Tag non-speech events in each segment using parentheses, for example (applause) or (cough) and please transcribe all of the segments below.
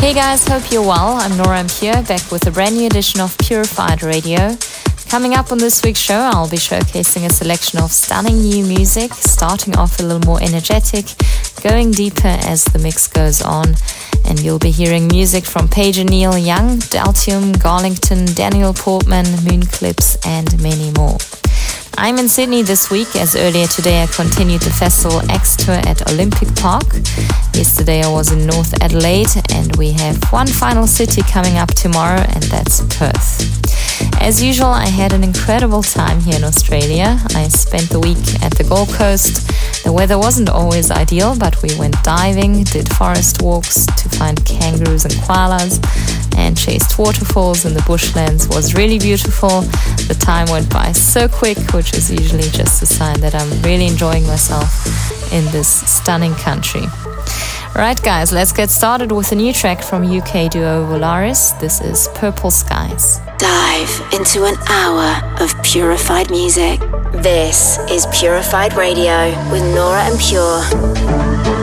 Hey guys, hope you're well. I'm Nora En Pure, back with a brand new edition of Purified Radio. Coming up on this week's show, I'll be showcasing a selection of stunning new music, starting off a little more energetic, going deeper as the mix goes on. And you'll be hearing music from Page Neil Young, Deltium, Garlington, Daniel Portman, Moonclips, and many more. I'm in Sydney this week, as earlier today I continued the Festival X tour at Olympic Park. Yesterday I was in North Adelaide, and we have one final city coming up tomorrow, and that's Perth. As usual, I had an incredible time here in Australia. I spent the week at the Gold Coast. The weather wasn't always ideal, but we went diving, did forest walks to find kangaroos and koalas, and chased waterfalls in the bushlands. Was really beautiful. The time went by so quick, which is usually just a sign that I'm really enjoying myself in this stunning country. Right, guys, let's get started with a new track from UK duo Volaris. This is Purple Skies. Dive into an hour of purified music. This is Purified Radio with Nora En Pure.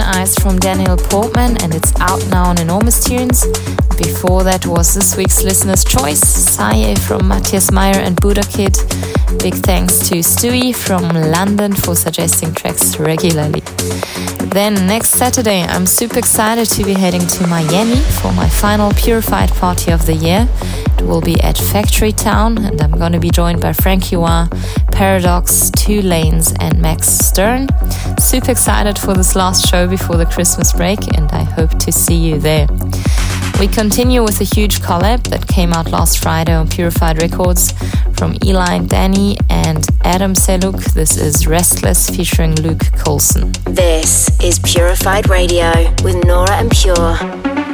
Eyes from Daniel Portman and it's out now on Enormous Tunes. Before that was this week's listener's choice, Saye from Matthias Meyer and Budakid. Big thanks to Stewie from London for suggesting tracks regularly. Then next Saturday, I'm super excited to be heading to Miami for my final Purified party of the year. Will be at Factory Town, and I'm going to be joined by Frank Hua, Paradox, Two Lanes, and Max Stern. Super excited for this last show before the Christmas break, and I hope to see you there. We continue with a huge collab that came out last Friday on Purified Records from Eli Danny and Adam Seluk. This is Restless featuring Luke Colson. This is Purified Radio with Nora En Pure.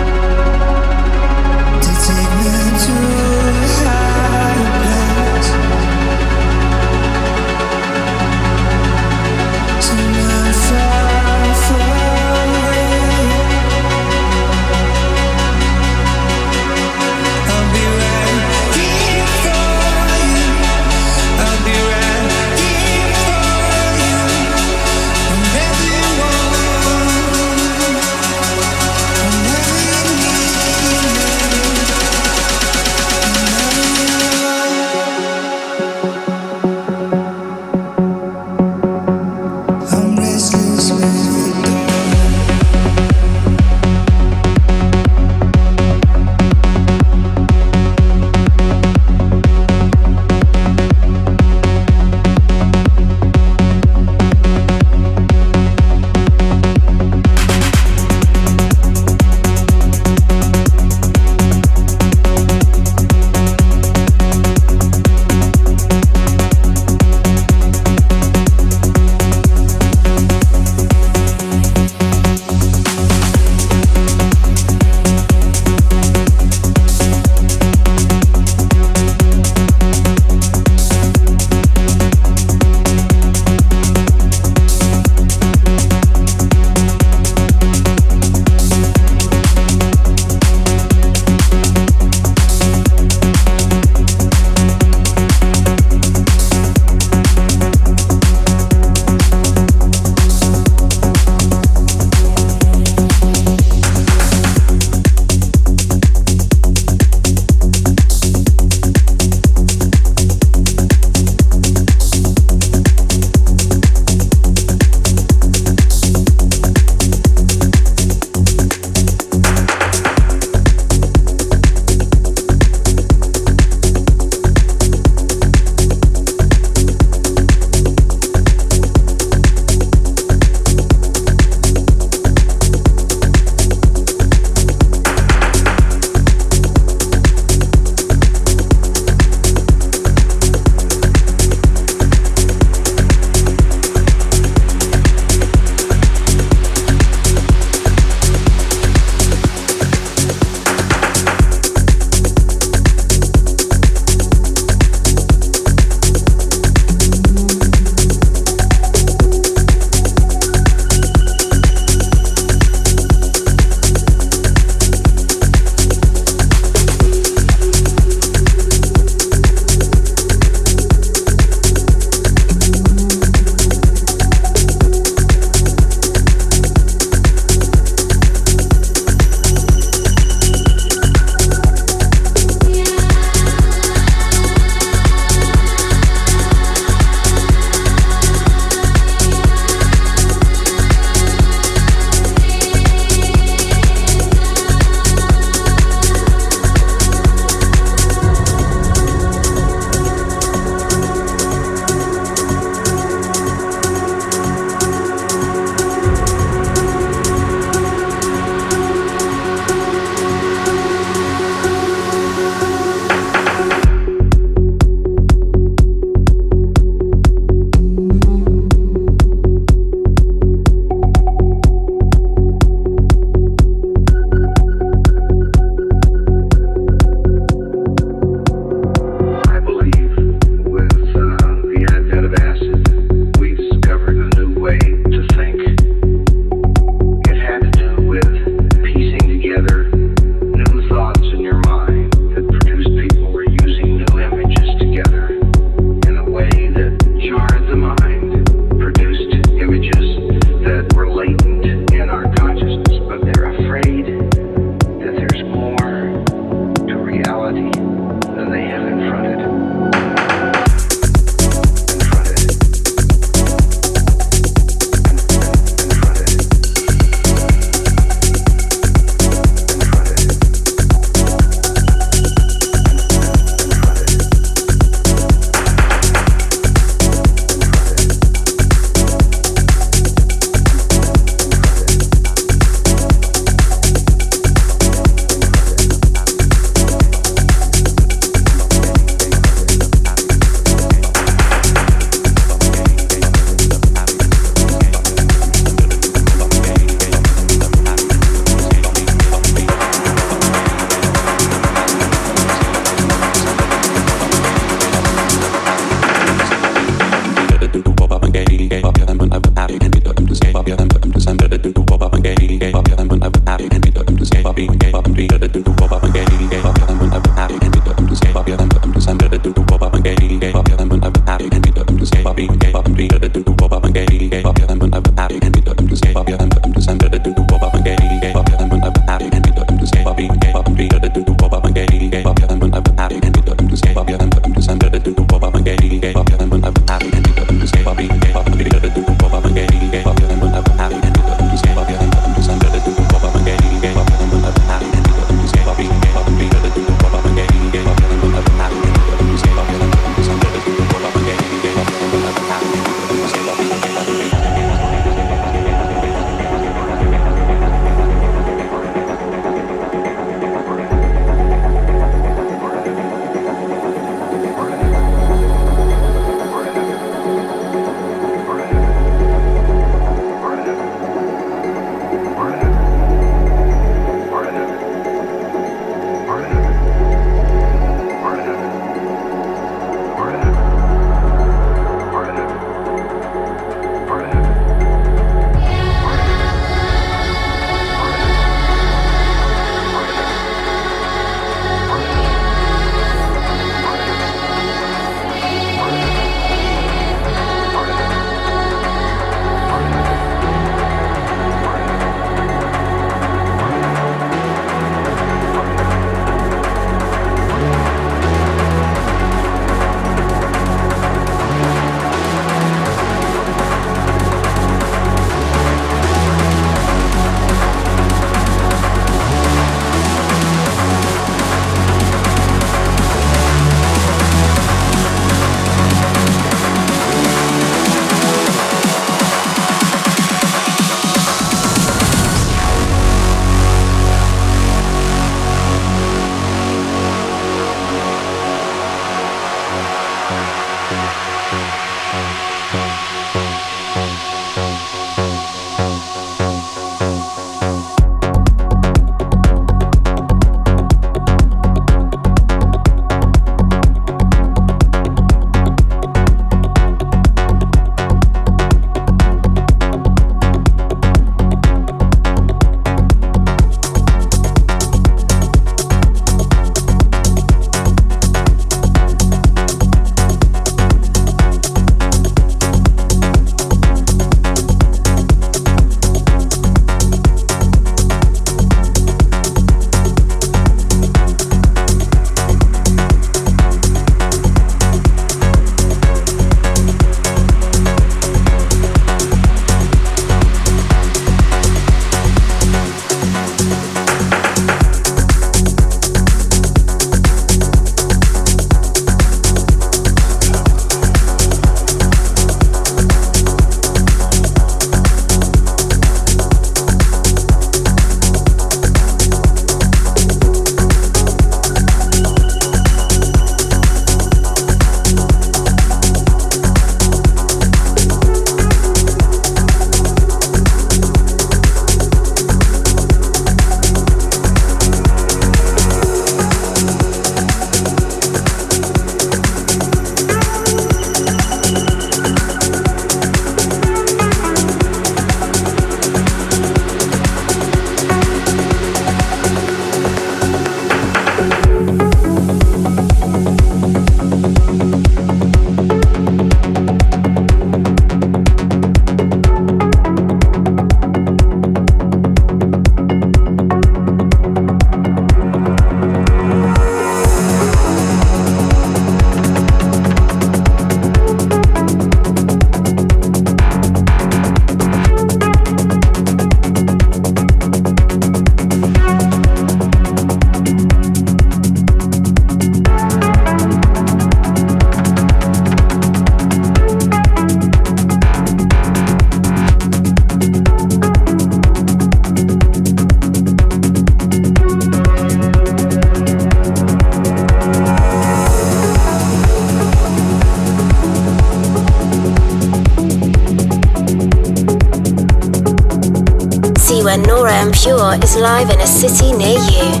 Pure is live in a city near you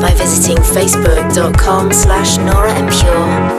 by visiting facebook.com slash Nora En Pure.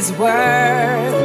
Is worth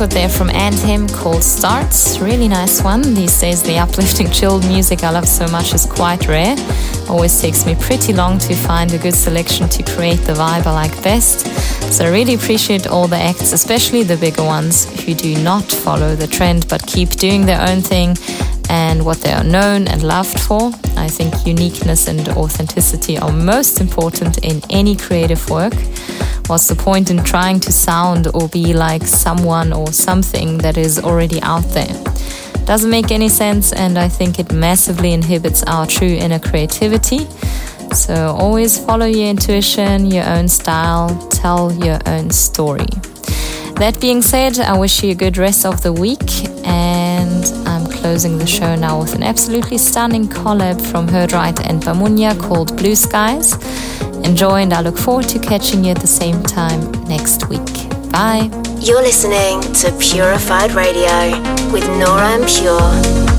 record there from Anthem called Starts. Really nice one. These days, the uplifting, (laughs) chilled music I love so much is quite rare. Always takes me pretty long to find a good selection to create the vibe I like best. So I really appreciate all the acts, especially the bigger ones, who do not follow the trend but keep doing their own thing and what they are known and loved for. I think uniqueness and authenticity are most important in any creative work. What's the point in trying to sound or be like someone or something that is already out there? Doesn't make any sense, and I think it massively inhibits our true inner creativity. So always follow your intuition, your own style, tell your own story. That being said, I wish you a good rest of the week, and I'm closing the show now with an absolutely stunning collab from Herdright and Bamunya called Blue Skies. Enjoy, and I look forward to catching you at the same time next week. Bye. You're listening to Purified Radio with Nora En Pure.